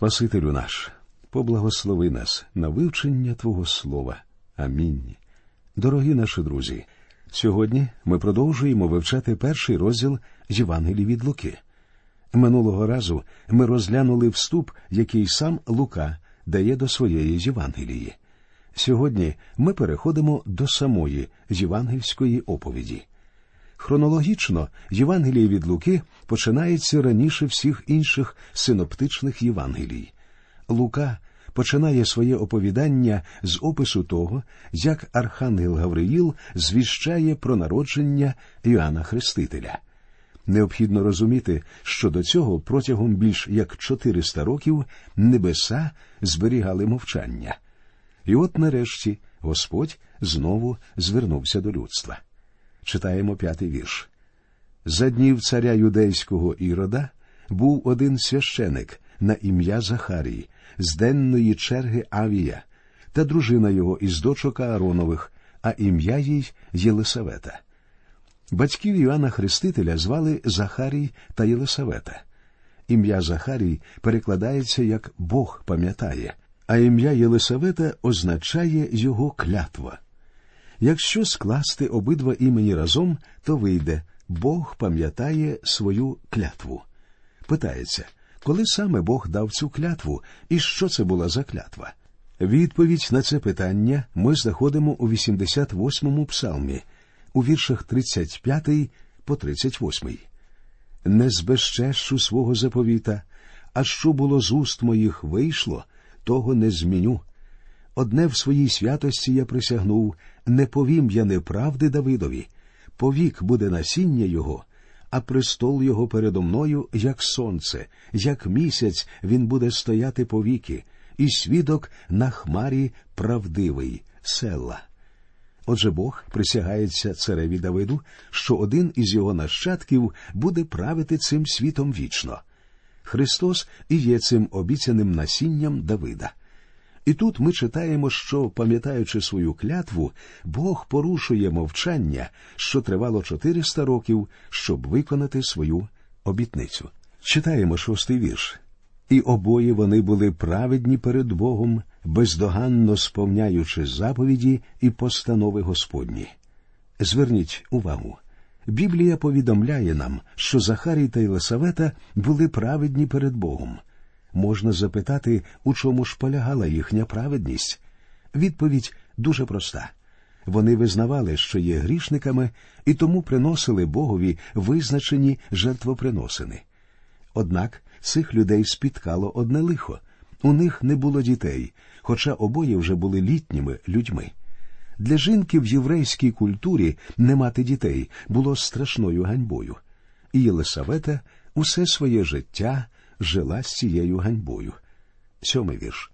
Спасителю наш, поблагослови нас на вивчення Твого Слова. Амінь. Дорогі наші друзі. Сьогодні ми продовжуємо вивчати перший розділ Євангелії від Луки. Минулого разу ми розглянули вступ, який сам Лука дає до своєї Євангелії. Сьогодні ми переходимо до самої євангельської оповіді. Хронологічно Євангеліє від Луки починається раніше всіх інших синоптичних Євангелій. Лука починає своє оповідання з опису того, як Архангел Гавриїл звіщає про народження Іоанна Хрестителя. Необхідно розуміти, що до цього протягом більш як 400 років небеса зберігали мовчання. І от нарешті Господь знову звернувся до людства. Читаємо п'ятий вірш. За днів царя юдейського Ірода був один священик на ім'я Захарій, з денної черги Авія, та дружина його із дочок Ааронових, а ім'я їй Єлисавета. Батьків Іоанна Хрестителя звали Захарій та Єлисавета. Ім'я Захарій перекладається як Бог пам'ятає, а ім'я Єлисавета означає його клятва. Якщо скласти обидва імені разом, то вийде Бог пам'ятає свою клятву. Питається, коли саме Бог дав цю клятву і що це була за клятва? Відповідь на це питання ми знаходимо у 88-му псалмі, у віршах 35 по 38. Не збезчещу свого заповіта, а що було з уст моїх вийшло, того не зміню. Одне в своїй святості я присягнув, не повім я неправди Давидові, повік буде насіння його, а престол його передо мною, як сонце, як місяць він буде стояти повіки, і свідок на хмарі правдивий села. Отже Бог присягається цареві Давиду, що один із його нащадків буде правити цим світом вічно. Христос і є цим обіцяним насінням Давида. І тут ми читаємо, що, пам'ятаючи свою клятву, Бог порушує мовчання, що тривало 400 років, щоб виконати свою обітницю. Читаємо шостий вірш. І обоє вони були праведні перед Богом, бездоганно сповняючи заповіді і постанови Господні. Зверніть увагу. Біблія повідомляє нам, що Захарій та Єлисавета були праведні перед Богом. Можна запитати, у чому ж полягала їхня праведність? Відповідь дуже проста. Вони визнавали, що є грішниками, і тому приносили Богові визначені жертвоприносини. Однак цих людей спіткало одне лихо у них не було дітей, хоча обоє вже були літніми людьми. Для жінки в єврейській культурі не мати дітей було страшною ганьбою, і Єлисавета усе своє життя жила з цією ганьбою. Сьомий вірш.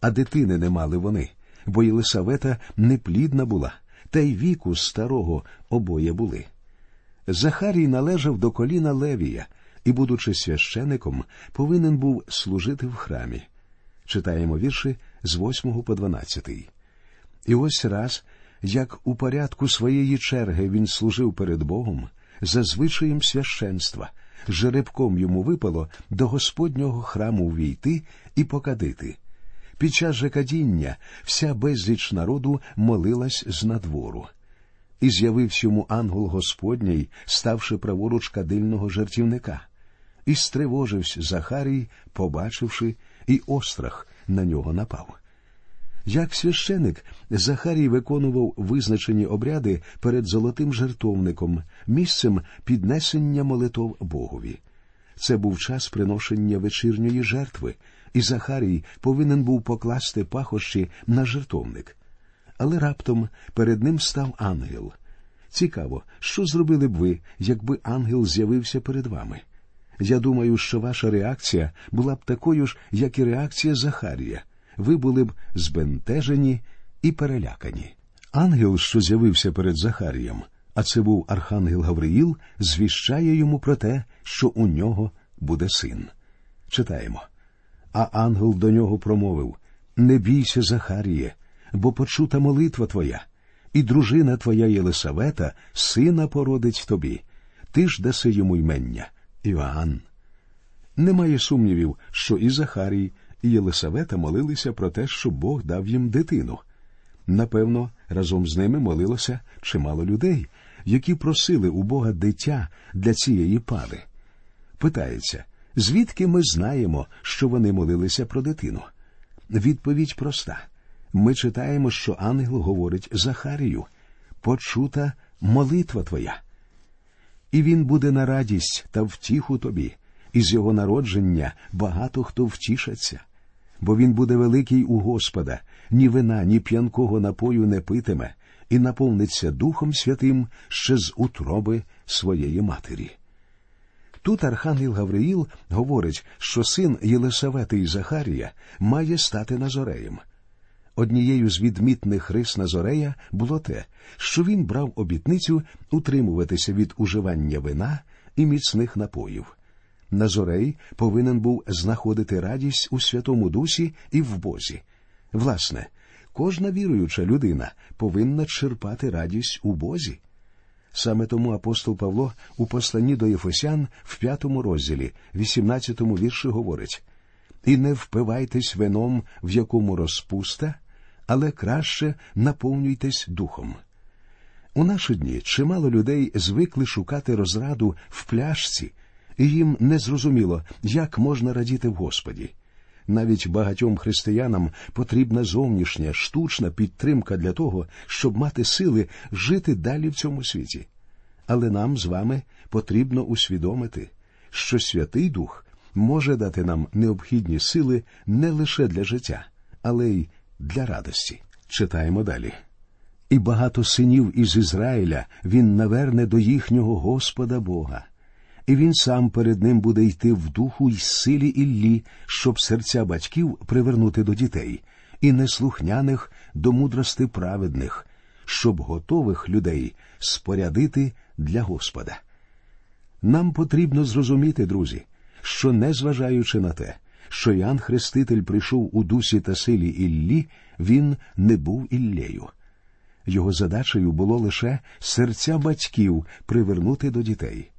А дитини не мали вони, бо Єлисавета неплідна була, та й віку старого обоє були. Захарій належав до коліна Левія і, будучи священиком, повинен був служити в храмі. Читаємо вірші з 8 по 12. І ось раз, як у порядку своєї черги він служив перед Богом, за звичаєм священства, жеребком йому випало до Господнього храму ввійти і покадити. Під час же кадіння вся безліч народу молилась з надвору. І з'явився йому ангел Господній, ставши праворуч кадильного жертівника. І стривожився Захарій, побачивши, і острах на нього напав. Як священик Захарій виконував визначені обряди перед золотим жертовником, місцем піднесення молитов Богові. Це був час приношення вечірньої жертви, і Захарій повинен був покласти пахощі на жертовник. Але раптом перед ним став ангел. Цікаво, що зробили б ви, якби ангел з'явився перед вами? Я думаю, що ваша реакція була б такою ж, як і реакція Захарія. Ви були б збентежені і перелякані. Ангел, що з'явився перед Захарієм, а це був архангел Гавриїл, звіщає йому про те, що у нього буде син. Читаємо. А ангел до нього промовив Не бійся, Захаріє, бо почута молитва твоя, і дружина твоя Єлисавета сина породить тобі, ти ж даси йому ймення. Іоанн. Немає сумнівів, що і Захарій, і Єлисавета молилися про те, що Бог дав їм дитину. Напевно, разом з ними молилося чимало людей, які просили у Бога дитя для цієї пари. Питається, звідки ми знаємо, що вони молилися про дитину? Відповідь проста. Ми читаємо, що ангел говорить Захарію почута молитва твоя. І він буде на радість та втіху тобі, і з його народження багато хто втішаться, бо він буде великий у Господа, ні вина, ні п'янкого напою не питиме, і наповниться Духом Святим ще з утроби своєї матері. Тут Архангел Гавриїл говорить, що син Єлисавети і Захарія має стати Назореєм. Однією з відмітних рис Назорея було те, що він брав обітницю утримуватися від уживання вина і міцних напоїв. Назорей повинен був знаходити радість у Святому Дусі і в Бозі. Власне, кожна віруюча людина повинна черпати радість у Бозі. Саме тому апостол Павло у посланні до Єфосян в п'ятому розділі, 18-му вірші говорить І не впивайтесь вином, в якому розпуста, але краще наповнюйтесь духом. У наші дні чимало людей звикли шукати розраду в пляшці, і їм не зрозуміло, як можна радіти в Господі. Навіть багатьом християнам потрібна зовнішня штучна підтримка для того, щоб мати сили жити далі в цьому світі. Але нам з вами потрібно усвідомити, що Святий Дух може дати нам необхідні сили не лише для життя, але й для радості. Читаємо далі. І багато синів із Ізраїля він наверне до їхнього Господа Бога і він сам перед ним буде йти в духу й силі Іллі, щоб серця батьків привернути до дітей, і неслухняних до мудрости праведних, щоб готових людей спорядити для Господа. Нам потрібно зрозуміти, друзі, що, незважаючи на те, що Ян Хреститель прийшов у дусі та силі Іллі, він не був Іллею. Його задачею було лише серця батьків привернути до дітей.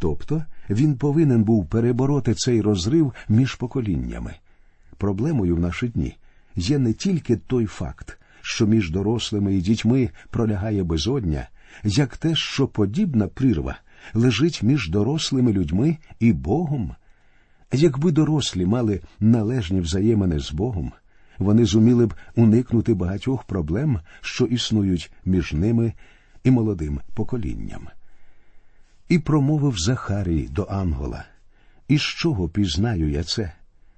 Тобто він повинен був перебороти цей розрив між поколіннями. Проблемою в наші дні є не тільки той факт, що між дорослими і дітьми пролягає безодня, як те, що подібна прірва лежить між дорослими людьми і Богом. Якби дорослі мали належні взаємини з Богом, вони зуміли б уникнути багатьох проблем, що існують між ними і молодим поколінням. І промовив Захарій до Ангола. І з чого пізнаю я це?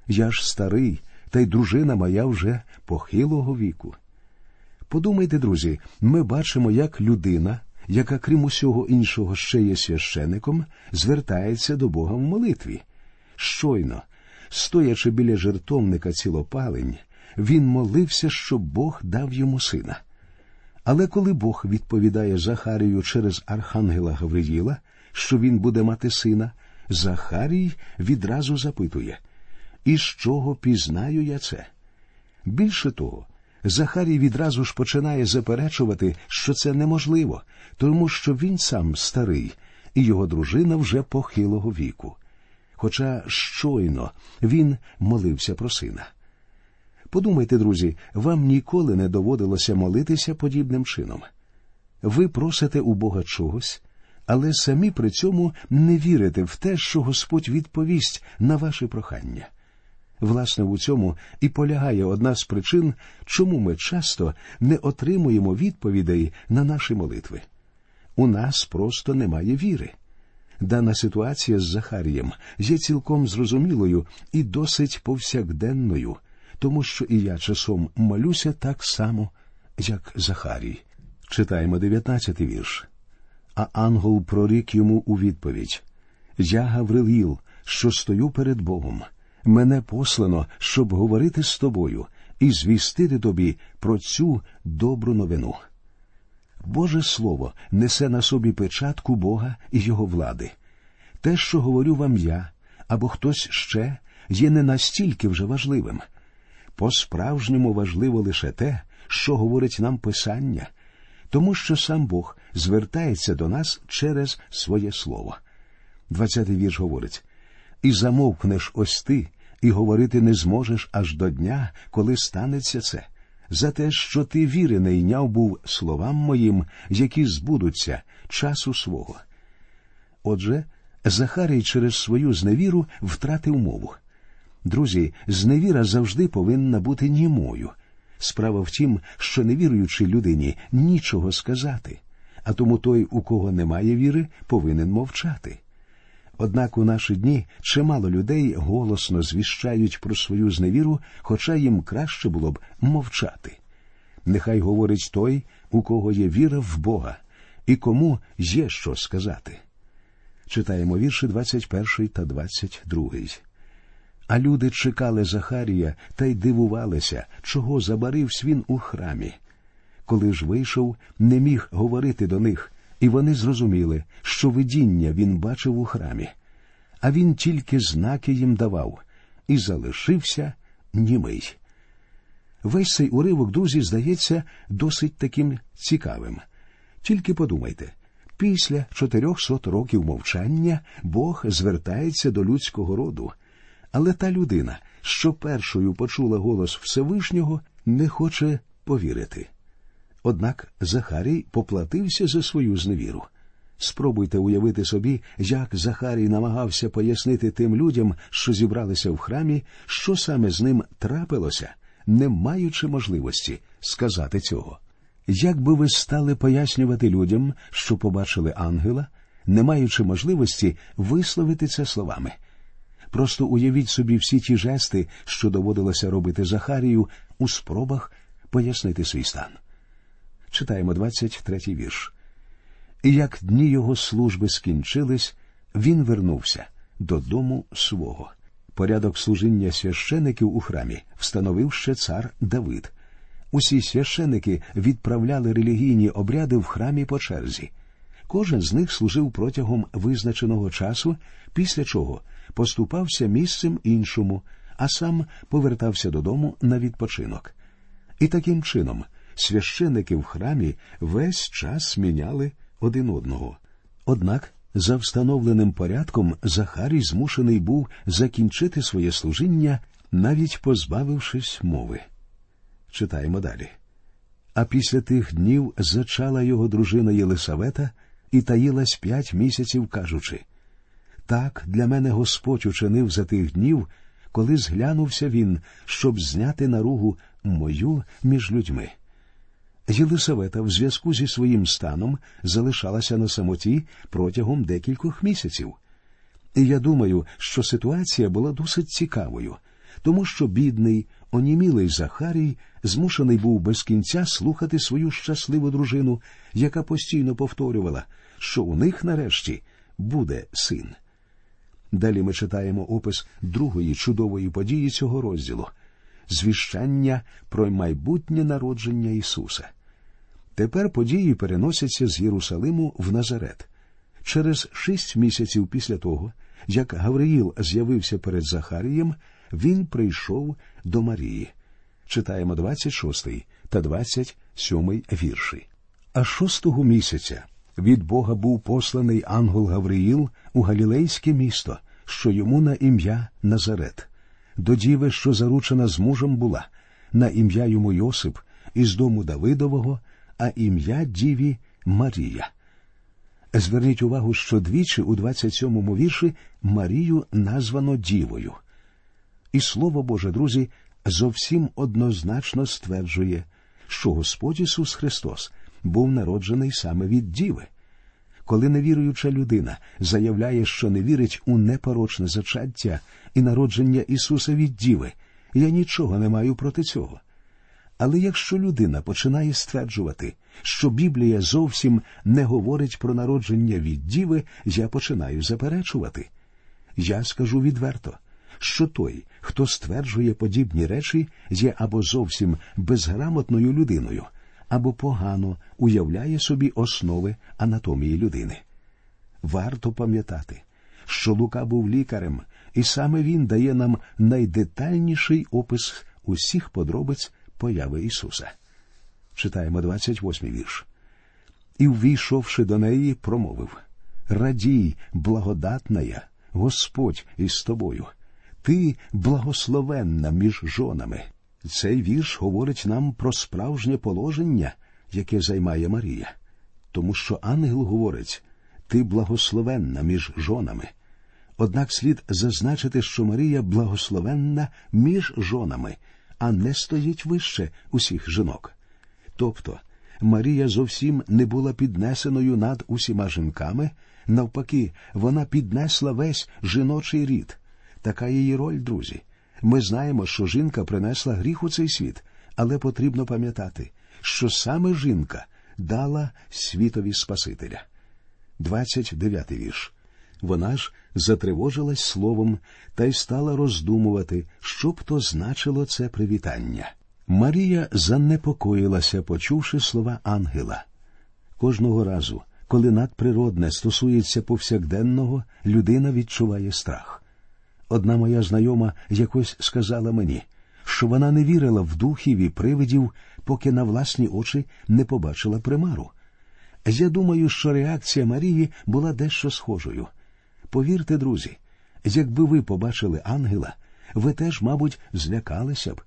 Я ж старий, та й дружина моя вже похилого віку. Подумайте, друзі, ми бачимо, як людина, яка, крім усього іншого, ще є священиком, звертається до Бога в молитві. Щойно, стоячи біля жертовника цілопалень, він молився, щоб Бог дав йому сина. Але коли Бог відповідає Захарію через архангела Гавриїла, що він буде мати сина, Захарій відразу запитує І з чого пізнаю я це? Більше того, Захарій відразу ж починає заперечувати, що це неможливо, тому що він сам старий, і його дружина вже похилого віку. Хоча щойно він молився про сина. Подумайте, друзі, вам ніколи не доводилося молитися подібним чином. Ви просите у Бога чогось, але самі при цьому не вірите в те, що Господь відповість на ваше прохання. Власне, у цьому і полягає одна з причин, чому ми часто не отримуємо відповідей на наші молитви. У нас просто немає віри. Дана ситуація з Захарієм є цілком зрозумілою і досить повсякденною, тому що і я часом молюся так само, як Захарій. Читаємо 19-й вірш. А ангел прорік йому у відповідь Я Гавриліл, що стою перед Богом. Мене послано, щоб говорити з тобою і звістити тобі про цю добру новину. Боже Слово несе на собі печатку Бога і Його влади. Те, що говорю вам я або хтось ще, є не настільки вже важливим. По справжньому важливо лише те, що говорить нам Писання тому що сам Бог звертається до нас через своє слово. Двадцятий вірш говорить і замовкнеш ось ти, і говорити не зможеш аж до дня, коли станеться це, за те, що ти віри не йняв був словам моїм, які збудуться часу свого. Отже, Захарій через свою зневіру втратив мову. Друзі, зневіра завжди повинна бути німою. Справа в тім, що невіруючій людині нічого сказати, а тому той, у кого немає віри, повинен мовчати. Однак у наші дні чимало людей голосно звіщають про свою зневіру, хоча їм краще було б мовчати. Нехай говорить той, у кого є віра в Бога, і кому є що сказати. Читаємо вірші 21 та 22. А люди чекали Захарія та й дивувалися, чого забарився він у храмі. Коли ж вийшов, не міг говорити до них, і вони зрозуміли, що видіння він бачив у храмі, а він тільки знаки їм давав і залишився німий. Весь цей уривок, друзі, здається досить таким цікавим. Тільки подумайте після чотирьохсот років мовчання Бог звертається до людського роду, але та людина, що першою почула голос Всевишнього, не хоче повірити. Однак Захарій поплатився за свою зневіру. Спробуйте уявити собі, як Захарій намагався пояснити тим людям, що зібралися в храмі, що саме з ним трапилося, не маючи можливості сказати цього. Як би ви стали пояснювати людям, що побачили ангела, не маючи можливості висловити це словами? Просто уявіть собі всі ті жести, що доводилося робити Захарію у спробах пояснити свій стан. Читаємо 23-й вірш. І як дні його служби скінчились, він вернувся додому свого. Порядок служіння священиків у храмі встановив ще цар Давид. Усі священики відправляли релігійні обряди в храмі по черзі. Кожен з них служив протягом визначеного часу, після чого поступався місцем іншому, а сам повертався додому на відпочинок. І таким чином священики в храмі весь час міняли один одного. Однак, за встановленим порядком, Захарій змушений був закінчити своє служіння, навіть позбавившись мови. Читаємо далі. А після тих днів зачала його дружина Єлисавета і таїлась п'ять місяців, кажучи так для мене Господь учинив за тих днів, коли зглянувся він, щоб зняти наругу мою між людьми. Єлисавета в зв'язку зі своїм станом залишалася на самоті протягом декількох місяців. І я думаю, що ситуація була досить цікавою, тому що бідний, онімілий Захарій змушений був без кінця слухати свою щасливу дружину, яка постійно повторювала, що у них нарешті буде син. Далі ми читаємо опис другої чудової події цього розділу звіщання про майбутнє народження Ісуса. Тепер події переносяться з Єрусалиму в Назарет. Через шість місяців після того, як Гавриїл з'явився перед Захарієм, він прийшов до Марії. Читаємо 26 та 27 вірші. А шостого місяця від Бога був посланий ангел Гавриїл у Галілейське місто, що йому на ім'я Назарет до діви, що заручена з мужем була, на ім'я йому Йосип із дому Давидового, а ім'я діві Марія. Зверніть увагу, що двічі у 27-му вірші Марію названо Дівою. І слово Боже, друзі, зовсім однозначно стверджує, що Господь Ісус Христос був народжений саме від Діви. Коли невіруюча людина заявляє, що не вірить у непорочне зачаття і народження Ісуса від Діви, я нічого не маю проти цього. Але якщо людина починає стверджувати, що Біблія зовсім не говорить про народження від Діви, я починаю заперечувати. Я скажу відверто, що той, хто стверджує подібні речі, є або зовсім безграмотною людиною або погано уявляє собі основи анатомії людини. Варто пам'ятати, що Лука був лікарем, і саме він дає нам найдетальніший опис усіх подробиць появи Ісуса. Читаємо 28-й вірш. І, ввійшовши до неї, промовив Радій, благодатная, Господь із тобою. Ти благословенна між жонами. Цей вірш говорить нам про справжнє положення, яке займає Марія, тому що ангел говорить ти благословенна між жонами. Однак слід зазначити, що Марія благословенна між жонами, а не стоїть вище усіх жінок. Тобто Марія зовсім не була піднесеною над усіма жінками, навпаки, вона піднесла весь жіночий рід. Така її роль, друзі. Ми знаємо, що жінка принесла гріх у цей світ, але потрібно пам'ятати, що саме жінка дала світові Спасителя. 29 вірш. Вона ж затривожилась словом та й стала роздумувати, що б то значило це привітання. Марія занепокоїлася, почувши слова ангела. Кожного разу, коли надприродне стосується повсякденного, людина відчуває страх. Одна моя знайома якось сказала мені, що вона не вірила в духів і привидів, поки на власні очі не побачила примару. Я думаю, що реакція Марії була дещо схожою. Повірте, друзі, якби ви побачили ангела, ви теж, мабуть, злякалися б.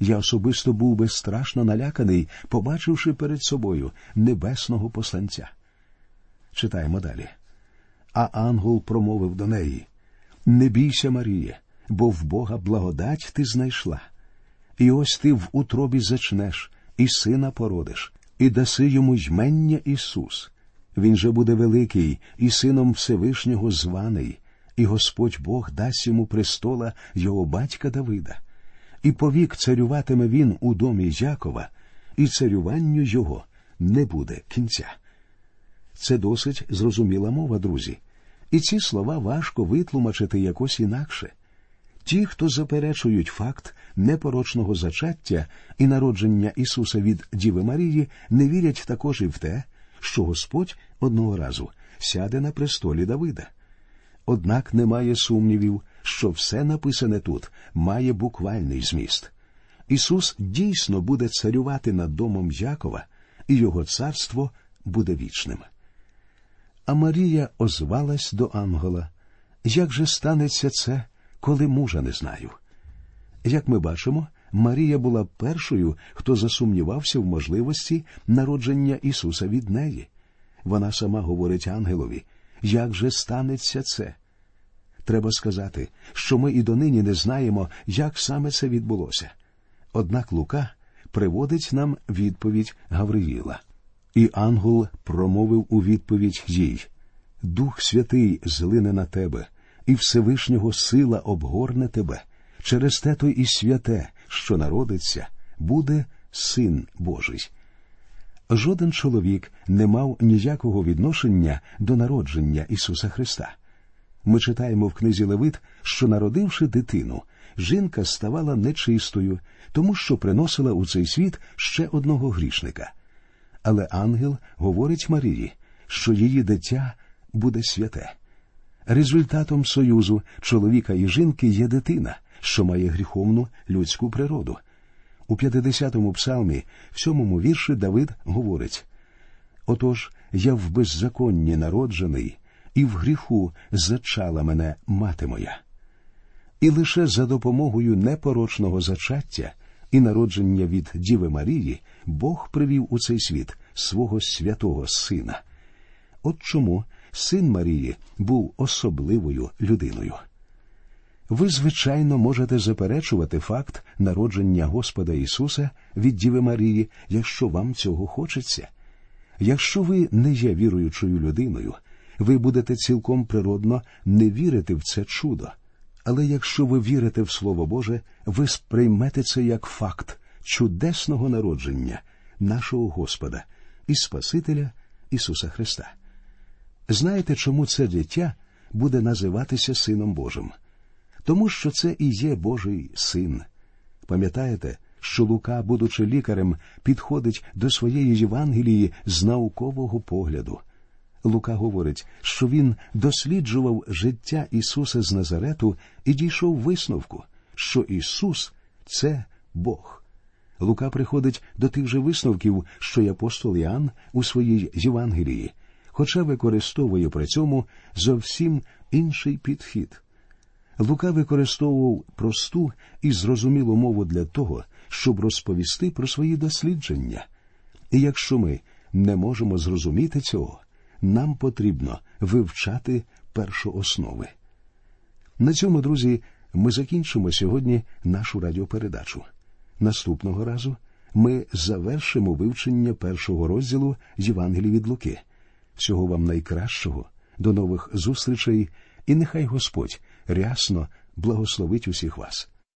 Я особисто був би страшно наляканий, побачивши перед собою небесного посланця. Читаємо далі. А ангел промовив до неї Не бійся, Марія, бо в Бога благодать ти знайшла. І ось ти в утробі зачнеш, і сина породиш, і даси йому ймення Ісус. Він же буде великий і сином Всевишнього званий, і Господь Бог дасть йому престола його батька Давида. І повік царюватиме він у домі Якова, і царюванню його не буде кінця. Це досить зрозуміла мова, друзі, і ці слова важко витлумачити якось інакше. Ті, хто заперечують факт непорочного зачаття і народження Ісуса від Діви Марії, не вірять також і в те, що Господь одного разу сяде на престолі Давида. Однак немає сумнівів, що все написане тут має буквальний зміст. Ісус дійсно буде царювати над домом Якова, і його царство буде вічним. А Марія озвалась до ангела. Як же станеться це, коли мужа не знаю? Як ми бачимо, Марія була першою, хто засумнівався в можливості народження Ісуса від неї. Вона сама говорить ангелові, як же станеться це? Треба сказати, що ми і донині не знаємо, як саме це відбулося. Однак Лука приводить нам відповідь Гавриїла. І ангел промовив у відповідь їй Дух Святий злине на тебе, і Всевишнього сила обгорне тебе. Через те то і святе, що народиться, буде син Божий. Жоден чоловік не мав ніякого відношення до народження Ісуса Христа. Ми читаємо в книзі Левит, що, народивши дитину, жінка ставала нечистою, тому що приносила у цей світ ще одного грішника. Але ангел говорить Марії, що її дитя буде святе. Результатом союзу чоловіка і жінки є дитина, що має гріховну людську природу. У 50-му псалмі, в сьомому вірші Давид говорить Отож я в беззаконні народжений, і в гріху зачала мене мати моя. І лише за допомогою непорочного зачаття і народження від Діви Марії Бог привів у цей світ свого святого Сина. От чому син Марії був особливою людиною. Ви, звичайно, можете заперечувати факт народження Господа Ісуса від Діви Марії, якщо вам цього хочеться. Якщо ви не є віруючою людиною, ви будете цілком природно не вірити в це чудо. Але якщо ви вірите в Слово Боже, ви сприймете це як факт чудесного народження нашого Господа і Спасителя Ісуса Христа. Знаєте, чому це дитя буде називатися Сином Божим? Тому що це і є Божий син. Пам'ятаєте, що Лука, будучи лікарем, підходить до своєї Євангелії з наукового погляду. Лука говорить, що він досліджував життя Ісуса з Назарету і дійшов висновку, що Ісус це Бог. Лука приходить до тих же висновків, що й апостол Іоанн у своїй Євангелії, хоча використовує при цьому зовсім інший підхід. Лука використовував просту і зрозумілу мову для того, щоб розповісти про свої дослідження. І якщо ми не можемо зрозуміти цього, нам потрібно вивчати першооснови. На цьому, друзі, ми закінчимо сьогодні нашу радіопередачу. Наступного разу ми завершимо вивчення першого розділу Євангелії від Луки. Всього вам найкращого, до нових зустрічей, і нехай Господь рясно благословить усіх вас.